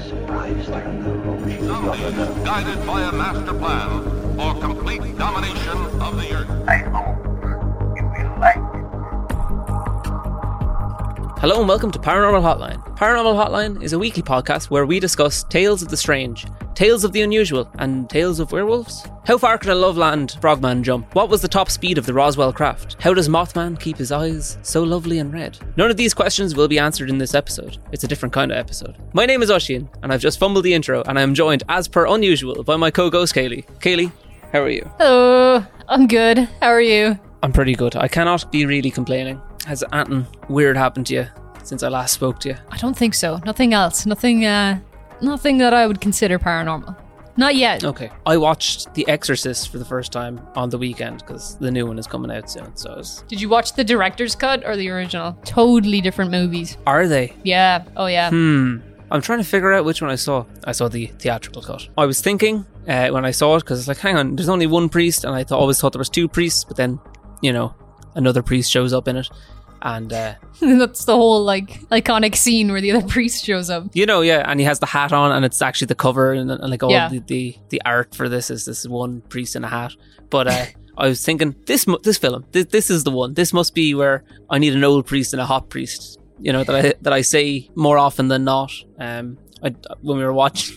Zombies guided by a master plan for complete domination of the earth. I hope you will like it. Hello and welcome to Paranormal Hotline. Paranormal Hotline is a weekly podcast where we discuss tales of the strange, tales of the unusual, and tales of werewolves. How far can a Loveland frogman jump? What was the top speed of the Roswell craft? How does Mothman keep his eyes so lovely and red? None of these questions will be answered in this episode. It's a different kind of episode. My name is Oisín, and I've just fumbled the intro, and I am joined, as per unusual, by my co-ghost Kayleigh. Kayleigh, how are you? Hello, I'm good. How are you? I'm pretty good. I cannot be really complaining. Has anything weird happened to you since I last spoke to you? I don't think so. Nothing else. Nothing. Uh, nothing that I would consider paranormal. Not yet. Okay. I watched The Exorcist for the first time on the weekend because the new one is coming out soon. So Did you watch the director's cut or the original? Totally different movies. are they? Yeah. Oh yeah. Hmm. I'm trying to figure out which one I saw. I saw the theatrical cut. I was thinking uh, when I saw it because it's like, hang on, there's only one priest, and I th- always thought there was two priests, but then, you know, another priest shows up in it, and uh, That's the whole like iconic scene where the other priest shows up. you know, yeah, and he has the hat on, and it's actually the cover, and, and like all Yeah. the, the the art for this is this one priest in a hat. But uh, I was thinking this this film, this, this is the one. This must be where I need an old priest and a hot priest. You know that I that I say more often than not. Um, I, when we were watching.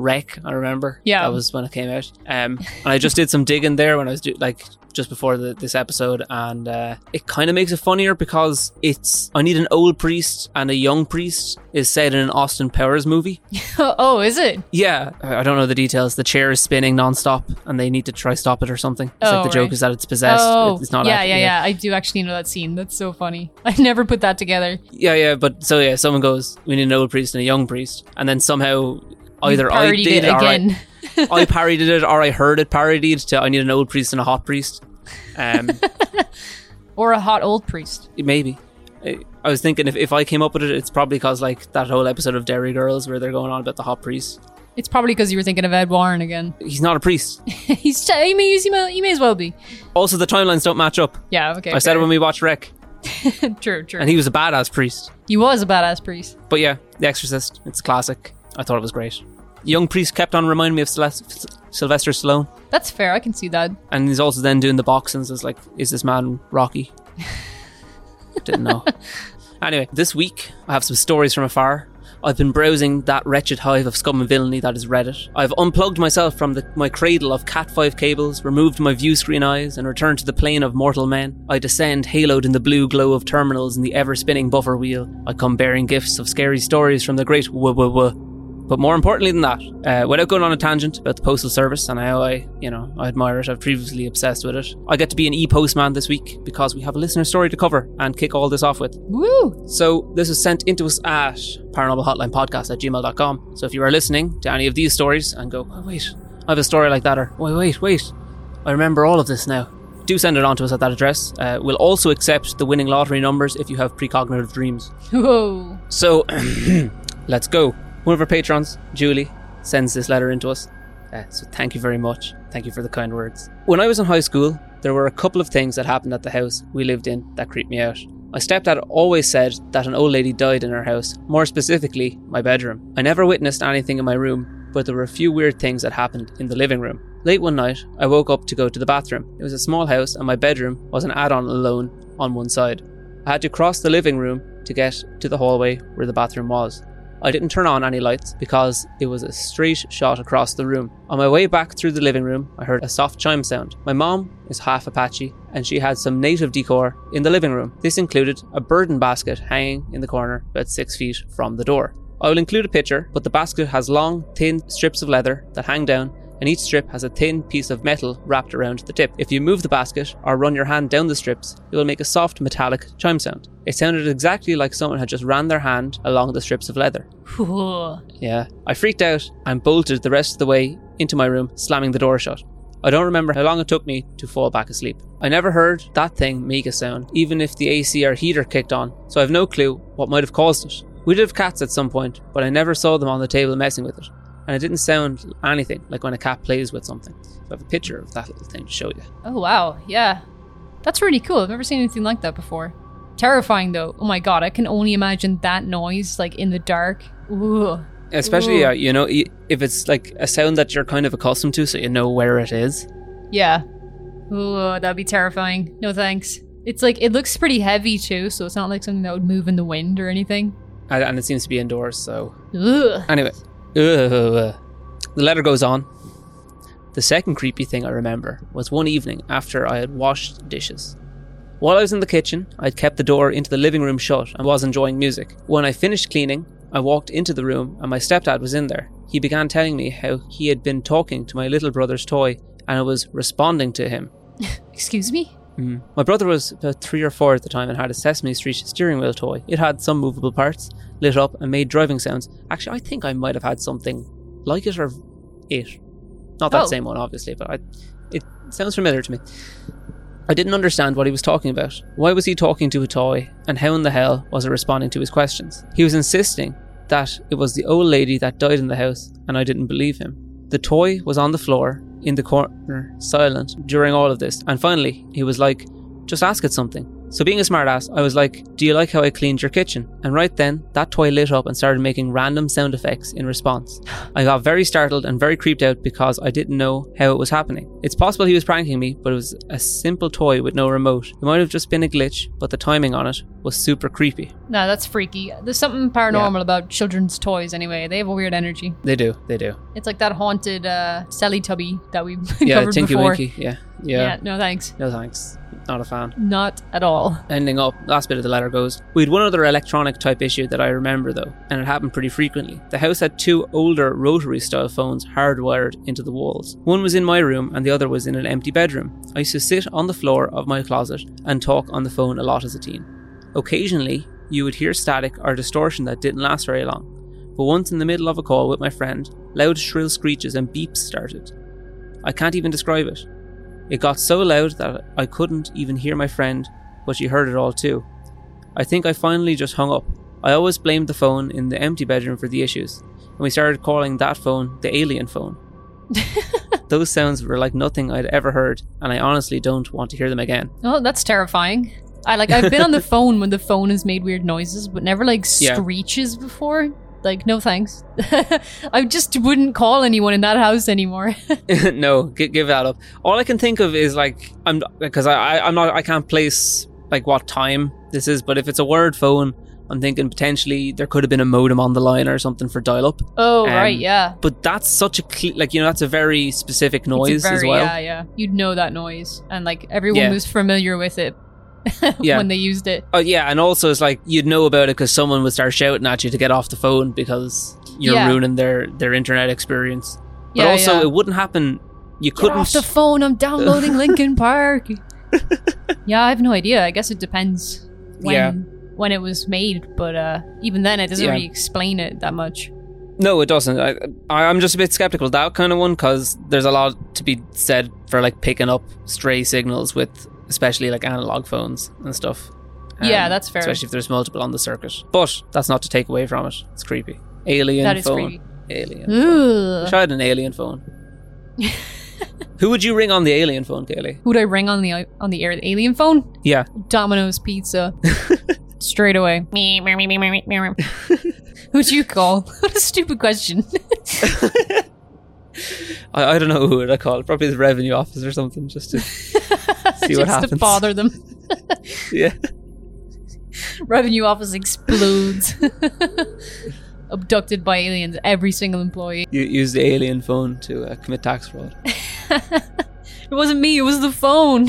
Wreck, I remember. Yeah. that was when it came out. Um, and I just did some digging there when I was do- like just before the, this episode, and uh, it kind of makes it funnier because it's I need an old priest and a young priest is said in an Austin Powers movie. oh, is it? Yeah, I don't know the details. The chair is spinning nonstop, and they need to try stop it or something. It's like Oh, the joke is that it's possessed. oh, it's not. yeah, yeah, yeah. I do actually know that scene. That's so funny. I never put that together. yeah, yeah. But so yeah, someone goes, "We need an old priest and a young priest," and then somehow either I did it or I, again. I parodied it or I heard it parodied to "I need an old priest and a hot priest." Um, or a hot old priest. maybe. I, I was thinking if, if I came up with it, it's probably because like that whole episode of Derry Girls where they're going on about the hot priest. It's probably because you were thinking of Ed Warren again. He's not a priest. He's he may, he may he may as well be. Also, the timelines don't match up. Yeah. Okay. I said it when we watched Wreck, True. True. and he was a badass priest. he was a badass priest. But yeah, The Exorcist, it's a classic. I thought it was great. Young priest kept on reminding me of Sylvester, Sylvester Stallone, That's fair. I can see that. and he's also then doing the boxings. It's like, is this man Rocky? Didn't know. Anyway, this week I have some stories from afar. I've been browsing that wretched hive of scum and villainy that is Reddit. I've unplugged myself from the, my cradle of Cat5 cables, removed my view screen eyes, and returned to the plane of mortal men. I descend, haloed in the blue glow of terminals and the ever spinning buffer wheel. I come bearing gifts of scary stories from the great wuh wuh wuh. But more importantly than that, uh, without going on a tangent about the postal service and how I, you know, I admire it, I've previously obsessed with it. I get to be an e-postman this week because we have a listener story to cover and kick all this off with. Woo! So this was sent into us at paranormalhotlinepodcast at gmail.com. So if you are listening to any of these stories and go, oh, wait, I have a story like that, or wait, wait, wait, I remember all of this now. Do send it on to us at that address. Uh, we'll also accept the winning lottery numbers if you have precognitive dreams. Whoa! So let's go. One of our patrons, Julie, sends this letter into us. Uh, so thank you very much. Thank you for the kind words. When I was in high school, there were a couple of things that happened at the house we lived in that creeped me out. My stepdad always said that an old lady died in our house, more specifically, my bedroom. I never witnessed anything in my room, but there were a few weird things that happened in the living room. Late one night, I woke up to go to the bathroom. It was a small house, and my bedroom was an add on alone on one side. I had to cross the living room to get to the hallway where the bathroom was. I didn't turn on any lights because it was a straight shot across the room. On my way back through the living room, I heard a soft chime sound. My mom is half Apache and she had some native decor in the living room. This included a burden basket hanging in the corner about six feet from the door. I will include a picture, but the basket has long, thin strips of leather that hang down and each strip has a thin piece of metal wrapped around the tip. If you move the basket or run your hand down the strips, it will make a soft metallic chime sound. It sounded exactly like someone had just ran their hand along the strips of leather. Yeah. I freaked out and bolted the rest of the way into my room, slamming the door shut. I don't remember how long it took me to fall back asleep. I never heard that thing make a sound, even if the AC or heater kicked on, so I've no clue what might have caused it. We did have cats at some point, but I never saw them on the table messing with it. And it didn't sound anything like when a cat plays with something. So I have a picture of that little thing to show you. Oh wow, yeah. That's really cool. I've never seen anything like that before. Terrifying though. Oh my god, I can only imagine that noise like in the dark. Ooh. Especially, Ooh. uh, you know, if it's like a sound that you're kind of accustomed to, so you know where it is. Yeah. Ooh, that'd be terrifying. No thanks. It's like it looks pretty heavy too, so it's not like something that would move in the wind or anything. And, and it seems to be indoors, so. Ugh. Anyway, ugh. the letter goes on. The second creepy thing I remember was one evening after I had washed dishes. While I was in the kitchen, I'd kept the door into the living room shut and was enjoying music. When I finished cleaning, I walked into the room and my stepdad was in there. He began telling me how he had been talking to my little brother's toy and I was responding to him. Excuse me? Mm. My brother was about three or four at the time and had a Sesame Street steering wheel toy. It had some movable parts, lit up, and made driving sounds. Actually, I think I might have had something like it or it. Not that Oh. same one, obviously, but I, it sounds familiar to me. I didn't understand what he was talking about. Why was he talking to a toy, and how in the hell was it responding to his questions? He was insisting that it was the old lady that died in the house, and I didn't believe him. The toy was on the floor, in the corner, silent, during all of this, and finally, he was like, just ask it something. So, being a smartass, I was like, Do you like how I cleaned your kitchen? And right then, that toy lit up and started making random sound effects in response. I got very startled and very creeped out because I didn't know how it was happening. It's possible he was pranking me, but it was a simple toy with no remote. It might have just been a glitch, but the timing on it was super creepy. No, that's freaky. There's something paranormal about children's toys anyway. They have a weird energy. They do, they do. It's like that haunted uh Teletubby that we Yeah, covered Tinky before. Winky. Yeah, Yeah. yeah. no thanks. No thanks. Not a fan. Not at all. Ending up, last bit of the letter goes. We had one other electronic type issue that I remember though, and it happened pretty frequently. The house had two older rotary style phones hardwired into the walls. One was in my room and the other was in an empty bedroom. I used to sit on the floor of my closet and talk on the phone a lot as a teen. Occasionally, you would hear static or distortion that didn't last very long. But once in the middle of a call with my friend, loud shrill screeches and beeps started. I can't even describe it. It got so loud that I couldn't even hear my friend, but she heard it all too. I think I finally just hung up. I always blamed the phone in the empty bedroom for the issues, and we started calling that phone the alien phone. Those sounds were like nothing I'd ever heard, and I honestly don't want to hear them again. Oh, that's terrifying. I like I've been on the phone when the phone has made weird noises, but never like Yeah. screeches before. Like, no thanks. I just wouldn't call anyone in that house anymore. no, g- give that up. All I can think of is like I'm because I, I I'm not I can't place like what time this is, but if it's a word phone, I'm thinking potentially there could have been a modem on the line or something for dial up. oh, Um, right, yeah. But that's such a cle like you know that's a very specific noise a as well. Yeah, yeah. You'd know that noise, and like everyone Yeah. was familiar with it Yeah. when they used it. Oh yeah, and also it's like you'd know about it because someone would start shouting at you to get off the phone because you're Yeah. ruining their their internet experience. But Yeah, also yeah. it wouldn't happen. You Get couldn't. off the phone. I'm downloading Linkin Park. yeah, I have no idea. I guess it depends when when it was made, but uh, even then, it doesn't really explain it that much. No, it doesn't. I, I, I'm just a bit skeptical of that kind of one because there's a lot to be said for like picking up stray signals with, especially like analog phones and stuff. Um, Yeah, that's fair. Especially if there's multiple on the circuit. But that's not to take away from it. It's creepy. Alien That is phone. creepy. Alien. phone. I had an alien phone. Who would you ring on the alien phone, Kayleigh? Who'd I ring on the on the air? The alien phone? Yeah. Domino's Pizza. Straight away. Me. Who'd you call? What a stupid question. I, I don't know who would I call. Probably the revenue office or something, just to see Just what happens. Just to bother them. yeah. Revenue office explodes. Abducted by aliens, every single employee. You use the alien phone to uh, commit tax fraud. It wasn't me, it was the phone.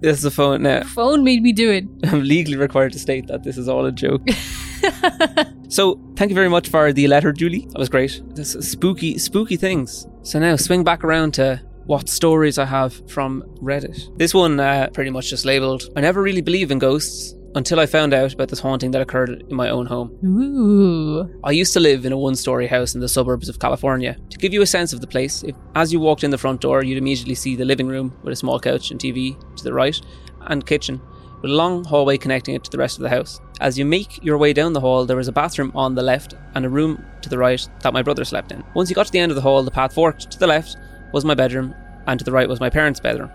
This is the phone now. phone made me do it. I'm legally required to state that this is all a joke. so, thank you very much for the letter, Julie. That was great. This spooky, spooky things. So now, swing back around to what stories I have from Reddit. This one uh, pretty much just labeled. I never really believe in ghosts until I found out about this haunting that occurred in my own home. Ooh. I used to live in a one story house in the suburbs of California. To give you a sense of the place, if, as you walked in the front door, you'd immediately see the living room with a small couch and TV to the right, and kitchen, with a long hallway connecting it to the rest of the house. As you make your way down the hall, there was a bathroom on the left and a room to the right that my brother slept in. Once you got to the end of the hall, the path forked to the left was my bedroom, and to the right was my parents' bedroom.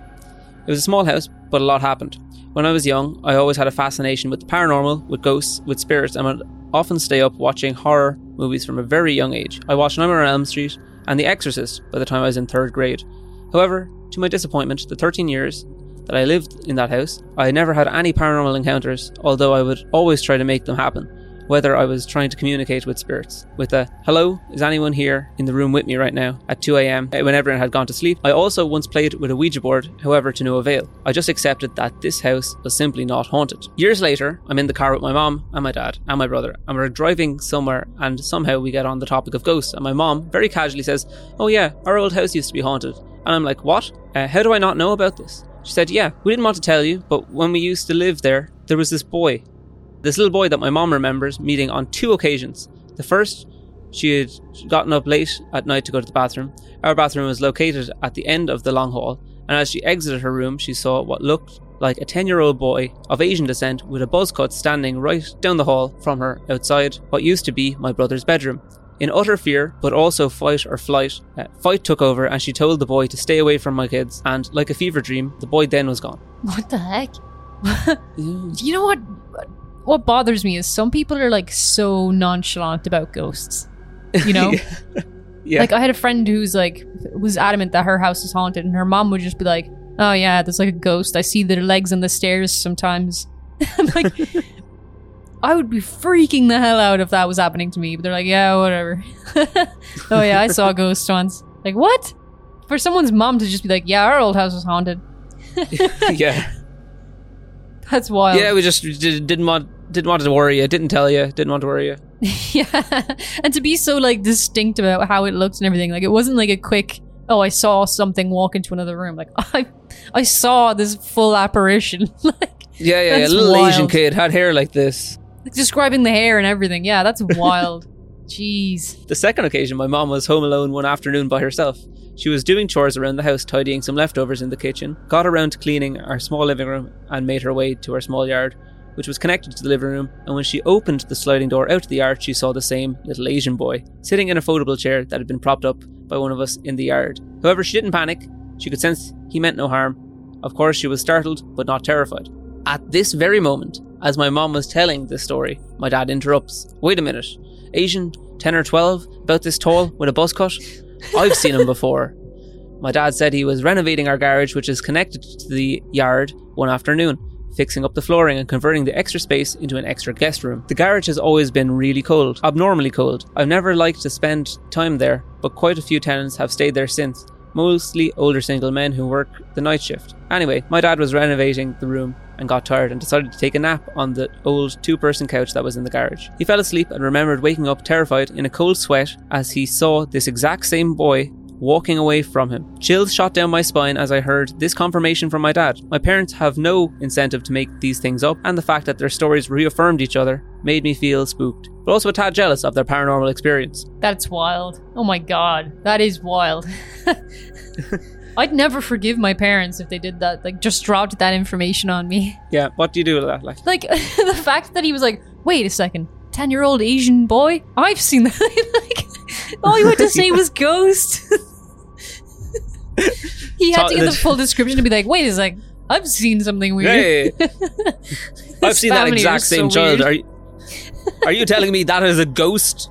It was a small house, but a lot happened. When I was young, I always had a fascination with the paranormal, with ghosts, with spirits, and would often stay up watching horror movies from a very young age. I watched Nightmare on Elm Street and The Exorcist by the time I was in third grade. However, to my disappointment, the 13 years that I lived in that house, I never had any paranormal encounters, although I would always try to make them happen. Whether I was trying to communicate with spirits, with a hello, is anyone here in the room with me right now at 2 a.m. when everyone had gone to sleep. I also once played with a Ouija board, however, to no avail. I just accepted that this house was simply not haunted. Years later, I'm in the car with my mom and my dad and my brother, and we're driving somewhere, and somehow we get on the topic of ghosts. And my mom very casually says, Oh, yeah, our old house used to be haunted. And I'm like, What? Uh, how do I not know about this? She said, Yeah, we didn't want to tell you, but when we used to live there, there was this boy. This little boy that my mom remembers meeting on two occasions. The first, she had gotten up late at night to go to the bathroom. Our bathroom was located at the end of the long hall, and as she exited her room, she saw what looked like a 10 year old boy of Asian descent with a buzz cut standing right down the hall from her outside what used to be my brother's bedroom. In utter fear, but also fight or flight, uh, fight took over and she told the boy to stay away from my kids. And like a fever dream, the boy then was gone. What the heck? you know what? What bothers me is some people are like so nonchalant about ghosts. You know? yeah. Like I had a friend who's like was adamant that her house was haunted, and her mom would just be like, "Oh yeah, there's like a ghost. I see their legs on the stairs sometimes." I'm like, I would be freaking the hell out if that was happening to me. But they're like, "Yeah, whatever." oh yeah, I saw a ghost once. Like what? For someone's mom to just be like, "Yeah, our old house was haunted." yeah. That's wild. Yeah, we just did- didn't want didn't want to worry you, didn't tell you, didn't want to worry you. yeah. And to be so like distinct about how it looked and everything. Like it wasn't like a quick, oh, I saw something walk into another room. Like I I saw this full apparition. like Yeah, yeah, yeah. A little Asian kid had hair like this. Describing the hair and everything. Yeah, that's wild. Jeez. The second occasion, my mom was home alone one afternoon by herself. She was doing chores around the house, tidying some leftovers in the kitchen, got around to cleaning our small living room, and made her way to our small yard, which was connected to the living room. And when she opened the sliding door out to the yard, she saw the same little Asian boy sitting in a foldable chair that had been propped up by one of us in the yard. However, she didn't panic. She could sense he meant no harm. Of course, she was startled, but not terrified. At this very moment, as my mom was telling this story, my dad interrupts. Wait a minute. Asian, 10 or 12, about this tall, with a buzz cut? I've seen him before. My dad said he was renovating our garage, which is connected to the yard, one afternoon, fixing up the flooring and converting the extra space into an extra guest room. The garage has always been really cold, abnormally cold. I've never liked to spend time there, but quite a few tenants have stayed there since, mostly older single men who work the night shift. Anyway, my dad was renovating the room and got tired and decided to take a nap on the old two person couch that was in the garage. He fell asleep and remembered waking up terrified in a cold sweat as he saw this exact same boy walking away from him. Chills shot down my spine as I heard this confirmation from my dad. My parents have no incentive to make these things up, and the fact that their stories reaffirmed each other made me feel spooked, but also a tad jealous of their paranormal experience. That's wild. Oh my god. That is wild. I'd never forgive my parents if they did that. Like just dropped that information on me. Yeah, what do you do with that? Like, Like the fact that he was like, wait a second, 10 year old Asian boy? I've seen that. like, all you had to say was ghost. he had to get the full description to be like, wait a sec, I've seen something weird. hey, This I've seen that family exact is so same child. weird. Are you, are you telling me that is a ghost?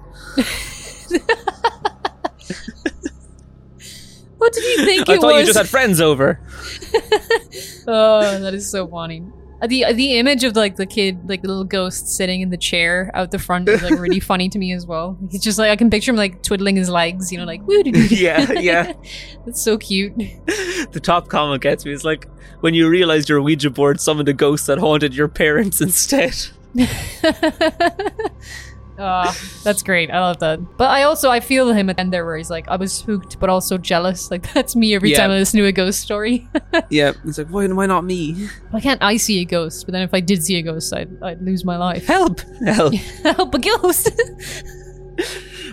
What did you think I it thought was? you just had friends over. Oh, that is so funny. Uh, The the image of like the kid, like the little ghost sitting in the chair out the front is like really funny to me as well. It's just like I can picture him like twiddling his legs, you know, like woo Yeah, yeah. That's so cute. The top comment gets me. It's like when you realized your Ouija board summoned a ghost that haunted your parents instead. Ah, that's great. I love that. But I also I feel him at the end there where he's like, I was spooked but also jealous. Like that's me every Yeah. time I listen to a ghost story. yeah, it's like why I not me? Why can't I see a ghost? But then if I did see a ghost, I'd, I'd lose my life. Help! Help! Help a ghost!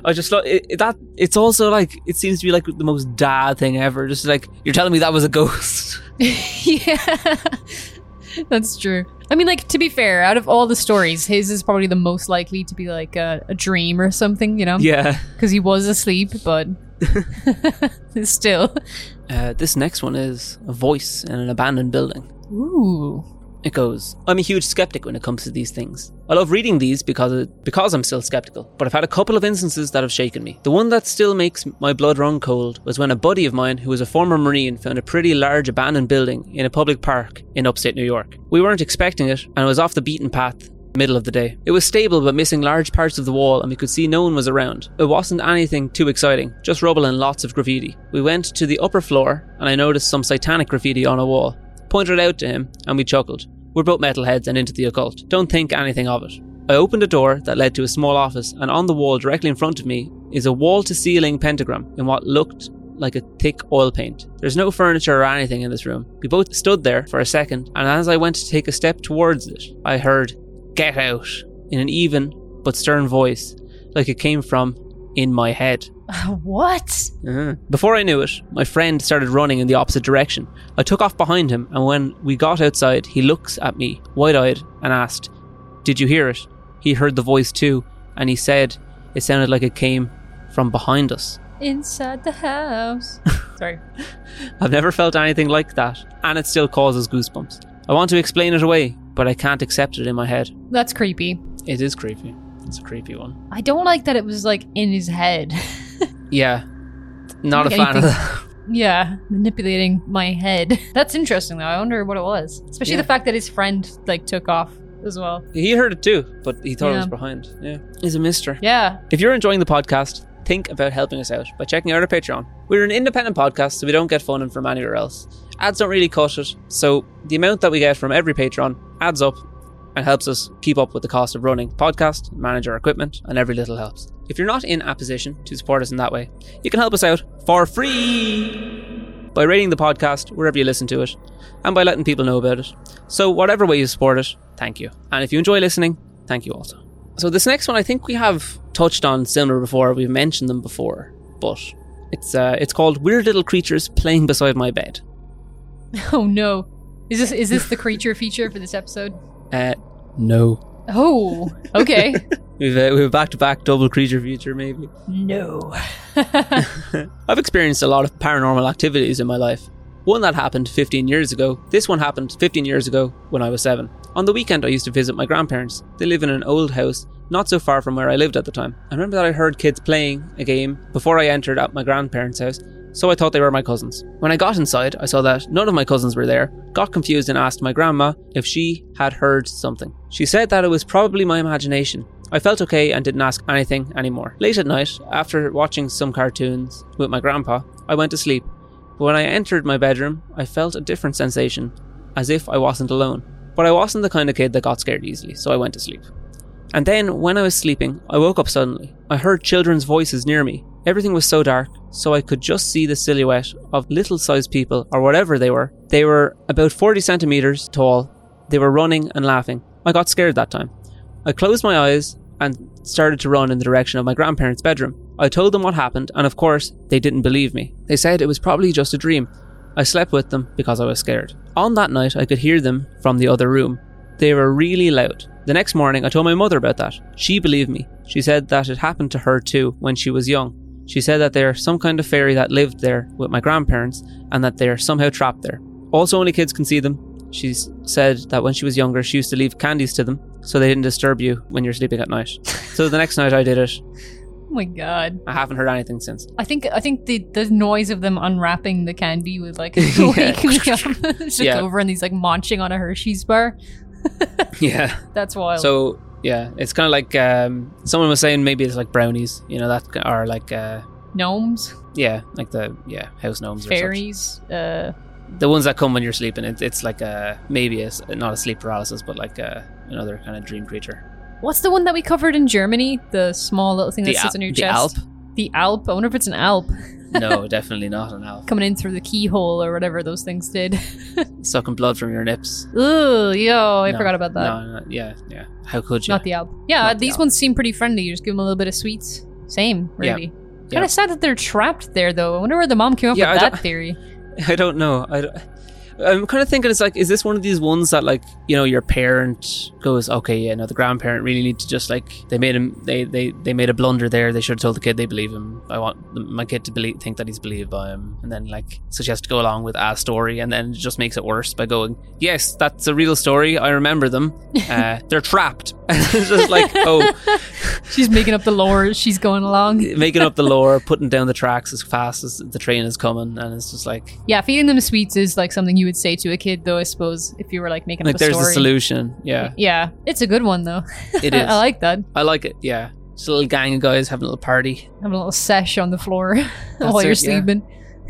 I just thought it, it- that it's also like it seems to be like the most dad thing ever. Just like you're telling me that was a ghost. yeah, that's true. I mean, like to be fair, out of all the stories, his is probably the most likely to be like a, a dream or something, you know? yeah, because he was asleep. But Still. Uh, this next one is a voice in an abandoned building. Ooh. It goes, I'm a huge skeptic when it comes to these things. I love reading these because it, because I'm still skeptical, but I've had a couple of instances that have shaken me. The one that still makes my blood run cold was when a buddy of mine who was a former Marine found a pretty large abandoned building in a public park in upstate New York. We weren't expecting it and it was off the beaten path middle of the day. It was stable but missing large parts of the wall and we could see no one was around. It wasn't anything too exciting, just rubble and lots of graffiti. We went to the upper floor and I noticed some satanic graffiti on a wall. Pointed out to him and we chuckled. We're both metalheads and into the occult. Don't think anything of it. I opened a door that led to a small office and on the wall directly in front of me is a wall to ceiling pentagram in what looked like a thick oil paint. There's no furniture or anything in this room. We both stood there for a second, and as I went to take a step towards it, I heard, Get out, in an even but stern voice, like it came from in my head. what? Uh-huh. Before I knew it, my friend started running in the opposite direction. I took off behind him, and when we got outside, he looks at me, wide eyed, and asked, Did you hear it? He heard the voice too, and he said it sounded like it came from behind us. Inside the house. Sorry. I've never felt anything like that, and it still causes goosebumps. I want to explain it away, but I can't accept it in my head. That's creepy. It is creepy. It's a creepy one. I don't like that it was like in his head. Yeah. Not a Like fan of that. yeah, manipulating my head. That's interesting though. I wonder what it was. Especially Yeah. the fact that his friend like took off as well. He heard it too, but he thought it was Yeah. behind. Yeah. He's a mystery. Yeah. If you're enjoying the podcast, think about helping us out by checking out our Patreon. We're an independent podcast, so we don't get funding from anywhere else. Ads don't really cut it, so the amount that we get from every Patreon adds up and helps us keep up with the cost of running the podcast, manage our equipment, and every little helps. If you're not in a position to support us in that way, you can help us out for free by rating the podcast wherever you listen to it and by letting people know about it. So, whatever way you support it, thank you. And if you enjoy listening, thank you also. So this next one, I think we have touched on similar before. We've mentioned them before, but it's uh, it's called "Weird Little Creatures Playing Beside My Bed." Oh no. Is this is this the creature feature for this episode? Uh, no, Oh, okay. we've uh, we've back to back double creature feature maybe. no. I've experienced a lot of paranormal activities in my life. One that happened 15 years ago. This one happened 15 years ago when I was seven. On the weekend, I used to visit my grandparents. They live in an old house not so far from where I lived at the time. I remember that I heard kids playing a game before I entered at my grandparents' house, so I thought they were my cousins. When I got inside, I saw that none of my cousins were there, got confused, and asked my grandma if she had heard something. She said that it was probably my imagination. I felt okay and didn't ask anything anymore. Late at night, after watching some cartoons with my grandpa, I went to sleep. But when I entered my bedroom, I felt a different sensation, as if I wasn't alone. But I wasn't the kind of kid that got scared easily, so I went to sleep. And then, when I was sleeping, I woke up suddenly. I heard children's voices near me. Everything was so dark, so I could just see the silhouette of little sized people, or whatever they were. They were about 40 centimeters tall. They were running and laughing. I got scared that time. I closed my eyes and started to run in the direction of my grandparents' bedroom. I told them what happened, and of course, they didn't believe me. They said it was probably just a dream. I slept with them because I was scared. On that night, I could hear them from the other room. They were really loud. The next morning, I told my mother about that. She believed me. She said that it happened to her too when she was young. She said that they're some kind of fairy that lived there with my grandparents and that they're somehow trapped there. Also, only kids can see them. She said that when she was younger, she used to leave candies to them so they didn't disturb you when you're sleeping at night. so the next night I did it. Oh my god. I haven't heard anything since. I think I think the the noise of them unwrapping the candy would like wake me up. Just Yeah. over and he's like munching on a Hershey's bar. Yeah. That's wild. So yeah, it's kind of like um, someone was saying maybe it's like brownies, you know, that are like uh, gnomes, yeah, like the yeah house gnomes or fairies, uh. The ones that come when you're sleeping. It, it's like a maybe a, not a sleep paralysis, but like a, another kind of dream creature. what's the one that we covered in Germany? The small little thing that The sits al- on your the chest. Alp? The Alp. I wonder if it's an Alp No, definitely not an Alp. coming in through the keyhole or whatever those things did. Sucking blood from your nips. Ooh, yo, I No, forgot about that. No, no, yeah, yeah. How could you? Not the Alp. Yeah, Not the these Alp. ones seem pretty friendly. You just give them a little bit of sweets. Same, really. Yeah. Kind of sad that they're trapped there, though. I wonder where the mom came up Yeah, with I that theory. I don't know. I, don't- I'm kind of thinking it's like, is this one of these ones that like you know your parent goes, okay, yeah, no, the grandparent really need to just like they made him, they they they made a blunder there. They should have told the kid they believe him. I want the- my kid to believe, think that he's believed by him, and then like so she has to go along with a story, and then it just makes it worse by going, yes, that's a real story. I remember them. Uh, they're trapped. it's just like oh, She's making up the lore. She's going along. making up the lore, putting down the tracks as fast as the train is coming, and it's just like Yeah, feeding them sweets is like something you would say to a kid, though. I suppose if you were like making like up a there's story. the solution. Yeah, Yeah, it's a good one though. it is. I like that. I like it. Yeah, it's a little gang of guys having a little party. Having a little sesh on the floor while it, you're yeah. sleeping.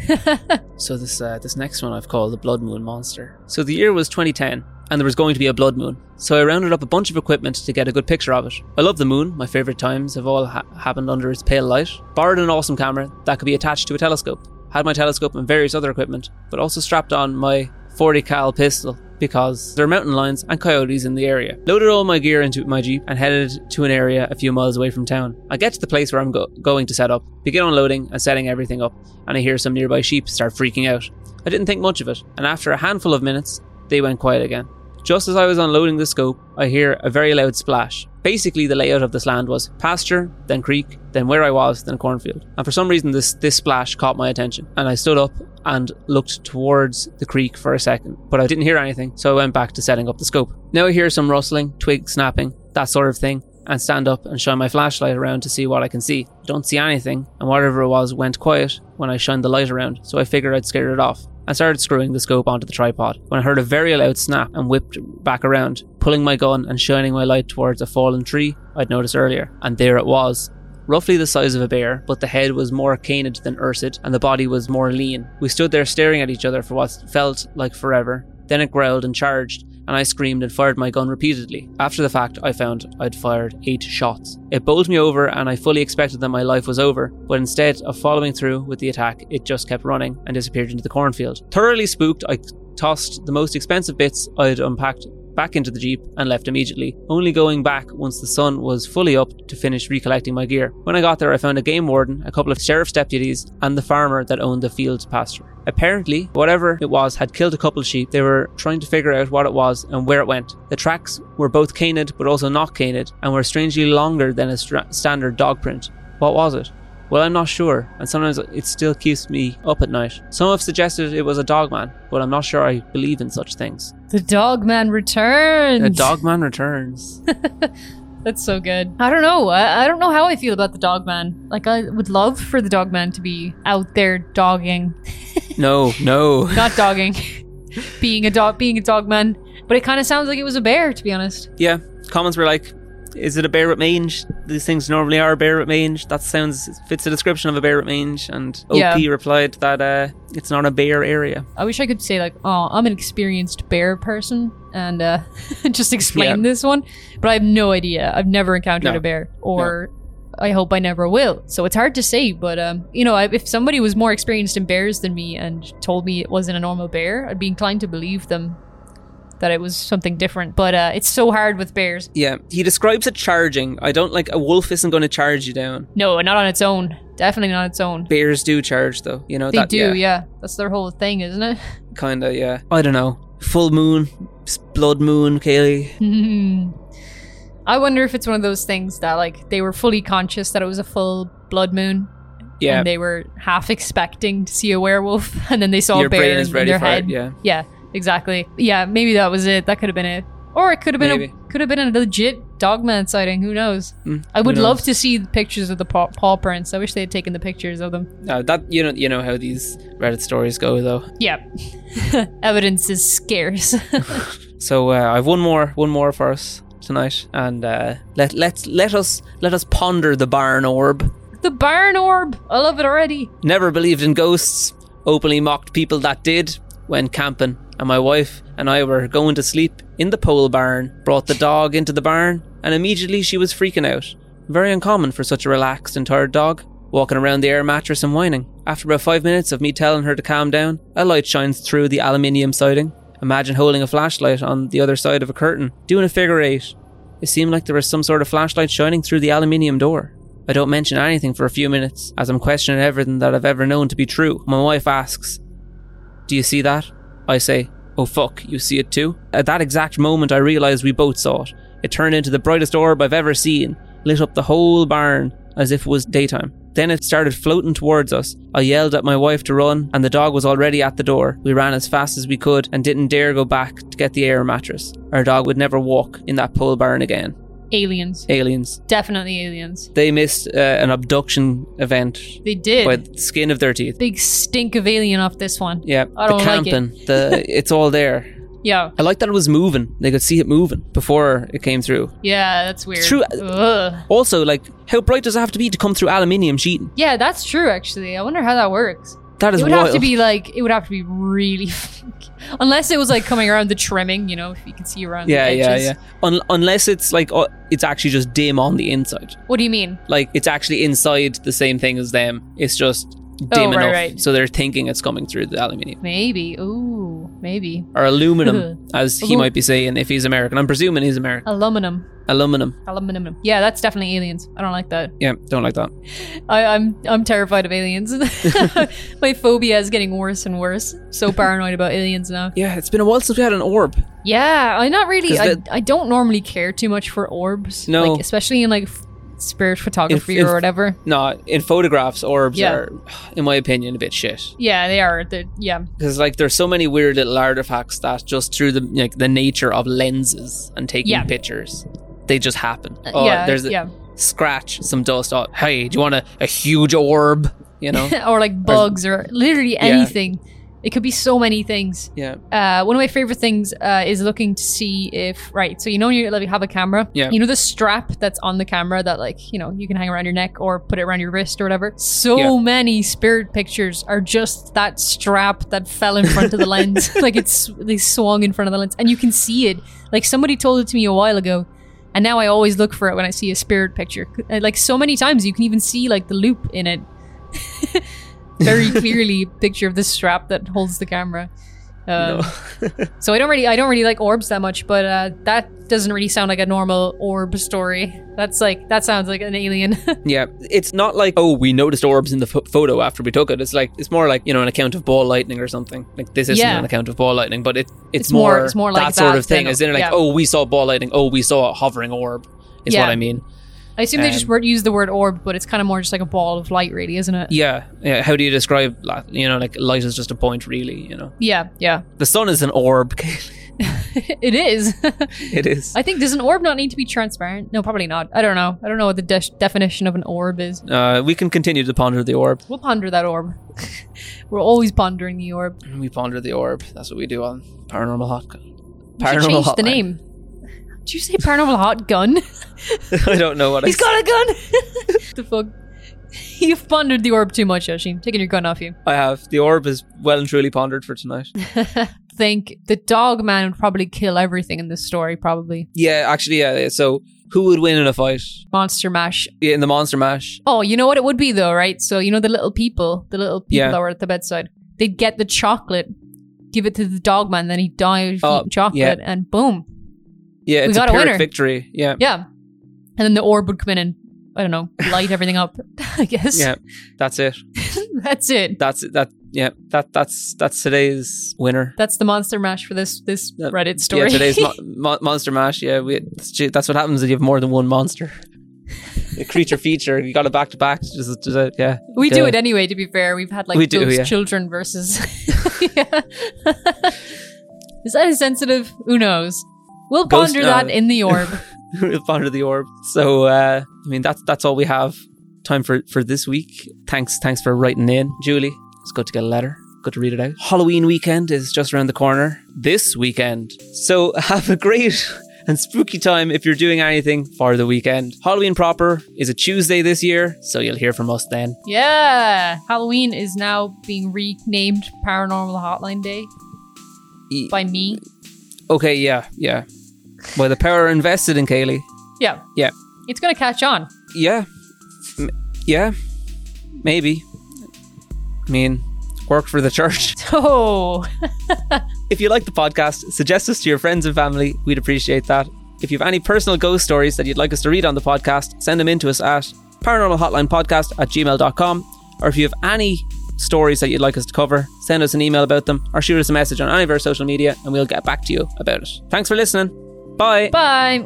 So this uh, this next one I've called the Blood Moon Monster. So the year was 2010, and there was going to be a blood moon. So I rounded up a bunch of equipment to get a good picture of it. I love the moon. My favorite times have all ha- happened under its pale light. Borrowed an awesome camera that could be attached to a telescope. Had my telescope and various other equipment, but also strapped on my 40 cal pistol because there are mountain lions and coyotes in the area. Loaded all my gear into my jeep and headed to an area a few miles away from town. I get to the place where I'm go- going to set up, begin unloading and setting everything up, and I hear some nearby sheep start freaking out. I didn't think much of it, and after a handful of minutes, they went quiet again. Just as I was unloading the scope, I hear a very loud splash. Basically, the layout of this land was pasture, then creek, then where I was, then cornfield. And for some reason, this, this splash caught my attention. And I stood up and looked towards the creek for a second, but I didn't hear anything, so I went back to setting up the scope. Now I hear some rustling, twig snapping, that sort of thing, and stand up and shine my flashlight around to see what I can see. Don't see anything, and whatever it was went quiet when I shined the light around, so I figured I'd scare it off. I started screwing the scope onto the tripod when I heard a very loud snap and whipped back around, pulling my gun and shining my light towards a fallen tree I'd noticed earlier. And there it was. Roughly the size of a bear, but the head was more canid than ursid, and the body was more lean. We stood there staring at each other for what felt like forever. Then it growled and charged, and I screamed and fired my gun repeatedly. After the fact, I found I'd fired eight shots. It bowled me over, and I fully expected that my life was over, but instead of following through with the attack, it just kept running and disappeared into the cornfield. Thoroughly spooked, I tossed the most expensive bits I'd unpacked back into the Jeep and left immediately, only going back once the sun was fully up to finish recollecting my gear. When I got there, I found a game warden, a couple of sheriff's deputies, and the farmer that owned the field pasture. Apparently, whatever it was had killed a couple of sheep. They were trying to figure out what it was and where it went. The tracks were both canid but also not canid and were strangely longer than a stra- standard dog print. What was it? Well, I'm not sure, and sometimes it still keeps me up at night. Some have suggested it was a dogman, but I'm not sure I believe in such things. The dog man returns. A dogman returns. That's so good. I don't know. I, I don't know how I feel about the dog man. Like I would love for the dog man to be out there dogging, no, no. not dogging, being a dog, being a dog man. But it kind of sounds like it was a bear, to be honest. Yeah, comments were like, "Is it a bear with mange? These things normally are a bear with mange. That sounds fits the description of a bear with mange." And OP Yeah. replied that uh, it's not a bear area. I wish I could say like, oh, I'm an experienced bear person and uh, just explain Yeah. this one, but I have no idea. I've never encountered No. a bear, or I hope I never will. So it's hard to say. But um, you know, if somebody was more experienced in bears than me and told me it wasn't a normal bear, I'd be inclined to believe them that it was something different. But uh, it's so hard with bears. Yeah, he describes it charging. I don't like a wolf isn't going to charge you down. No, not on its own. Definitely not on its own. Bears do charge though. You know They that. do, yeah. That's their whole thing, isn't it? Kind of. Yeah. I don't know. Full moon, blood moon, Kayleigh. I wonder if it's one of those things that like they were fully conscious that it was a full blood moon. Yeah. And they were half expecting to see a werewolf and then they saw Your a bear brain in, their head. it. Yeah. Yeah, exactly. Yeah, maybe that was it. That could have been it. Or it could have been Maybe. a could have been a legit dogman sighting. Who knows? Mm, I would who love to see the pictures of the paw, paw prints. I wish they had taken the pictures of them. Uh, that you know you know how these Reddit stories go though. Yeah, evidence is scarce. So uh, I've one more one more for us tonight, and uh, let let let us let us ponder the barn orb. the barn orb. I love it already. Never believed in ghosts. Openly mocked people that did. Went camping, and my wife and I were going to sleep in the pole barn. Brought the dog into the barn, and immediately she was freaking out. Very uncommon for such a relaxed and tired dog. Walking around the air mattress and whining. After about five minutes of me telling her to calm down, a light shines through the aluminium siding. Imagine holding a flashlight on the other side of a curtain, doing a figure eight. It seemed like there was some sort of flashlight shining through the aluminium door. I don't mention anything for a few minutes, as I'm questioning everything that I've ever known to be true. My wife asks, Do you see that? I say, Oh fuck, you see it too? At that exact moment, I realized we both saw it. It turned into the brightest orb I've ever seen, lit up the whole barn as if it was daytime. Then it started floating towards us. I yelled at my wife to run, and the dog was already at the door. We ran as fast as we could and didn't dare go back to get the air mattress. Our dog would never walk in that pole barn again. Aliens. Aliens. Definitely aliens. They missed uh, an abduction event They did. by the skin of their teeth. Big stink of alien off this one. Yeah, I the don't like it. camping, the it's all there. Yeah. I like that it was moving. They could see it moving before it came through. Yeah, that's weird. true. Ugh. Also, like, how bright does it have to be to come through aluminium sheeting? Yeah, that's true. Actually, I wonder how that works. That is it would wild. have to be like it would have to be really, unless it was like coming around the trimming. You know, if you can see around. yeah, the yeah, edges. yeah. Un- unless it's like uh, it's actually just dim on the inside. What do you mean? Like it's actually inside the same thing as them. It's just dim Oh, right, enough, right. so they're thinking it's coming through the aluminium Maybe. Ooh, maybe. or aluminum, as he might be saying if he's American. I'm presuming he's American. Aluminum. Aluminum. Aluminum. Yeah, that's definitely aliens. I don't like that. Yeah, don't like that. I, I'm I'm terrified of aliens. My phobia is getting worse and worse. So paranoid about aliens now. Yeah, it's been a while since we had an orb. Yeah, I'm not really. 'Cause I, I don't normally care too much for orbs. No. like, especially in like f- spirit photography if- or whatever. No, in photographs, orbs Yeah. are, in my opinion, a bit shit. Yeah, they are. They're, yeah, Because like there's so many weird little artifacts that just through the like the nature of lenses and taking Yeah. pictures, they just happen. Uh, oh, yeah, there's a yeah. scratch, some dust. Oh, hey, do you want a, a huge orb? You know? or like bugs or literally anything. It could be so many things. yeah. Uh, one of my favorite things uh, is looking to see if right. So you know when you like, have a camera, Yeah. You know the strap that's on the camera that like you know you can hang around your neck or put it around your wrist or whatever. So Yeah. many spirit pictures are just that strap that fell in front of the lens, like it's they swung in front of the lens, and you can see it. Like somebody told it to me a while ago. And now I always look for it when I see a spirit picture. Uh, Like so many times, you can even see like the loop in it very clearly picture of the strap that holds the camera. Um, so I don't really, I don't really like orbs that much, but uh, that doesn't really sound like a normal orb story. That's like that sounds like an alien. Yeah, it's not like oh we noticed orbs in the ph- photo after we took it. It's like it's more like you know an account of ball lightning or something. Like this isn't Yeah. an account of ball lightning, but it it's, It's more- more it's more like that sort of thing. than- As in like yeah. oh we saw ball lightning, oh we saw a hovering orb. Is Yeah. what I mean. I assume they just word, use the word orb, but it's kind of more just like a ball of light, really, isn't it? Yeah, yeah. How do you describe that? You know, like light is just a point, really. You know, Yeah, yeah, the sun is an orb. it is. it is. I think does an orb not need to be transparent? No, probably not. I don't know. I don't know what the de- definition of an orb is. Uh, we can continue to ponder the orb. We'll ponder that orb. We're always pondering the orb. We ponder the orb. That's what we do on Paranormal Hot. We should Paranormal change the name. Did you say paranormal hot gun? I don't know what He's I. got a gun. the fuck. You've pondered the orb too much, Yoshi. Taking your gun off you. I have the orb is well and truly pondered for tonight. Think the dog man would probably kill everything in this story. Probably yeah, actually, yeah. So who would win in a fight? monster mash. Yeah, in the Monster Mash. Oh, you know what it would be though, right? So you know the little people, the little people Yeah. that were at the bedside. They'd get the chocolate, give it to the dog man, then he'd die of Oh, eating chocolate, and boom, Yeah, it's got a a winner. victory. Yeah, yeah. And then the orb would come in and I don't know, light everything up. I guess. yeah. That's it. That's it. That's it. That yeah. That that's that's today's winner. That's the monster mash for this this. Reddit story. Yeah, today's mo- mo- Monster Mash. Yeah, we, that's what happens if you have more than one monster. A creature feature. You got it back to back. Just, just uh, yeah. We do it anyway. To be fair, we've had like We do, yeah. children versus. Yeah. Is that insensitive? Who knows? We'll Ghost- ponder uh, that in the orb. We'll ponder the orb. So uh, I mean, that's that's all we have time for for this week. Thanks, thanks for writing in, Julie. It's good to get a letter. Good to read it out. Halloween weekend is just around the corner this weekend. So have a great and spooky time if you're doing anything for the weekend. Halloween proper is a Tuesday this year, so you'll hear from us then. Yeah, Halloween is now being renamed Paranormal Hotline Day by me. Okay, yeah, yeah. By the power invested in Kayleigh. Yeah, Yeah. it's gonna catch on. Yeah. M- yeah. Maybe. I mean, work for the church. Oh, If you like the podcast, suggest us to your friends and family. We'd appreciate that. If you have any personal ghost stories that you'd like us to read on the podcast, send them in to us at paranormalhotlinepodcast at gmail.com. Or if you have any stories that you'd like us to cover, send us an email about them or shoot us a message on any of our social media and we'll get back to you about it. Thanks for listening. Bye. Bye.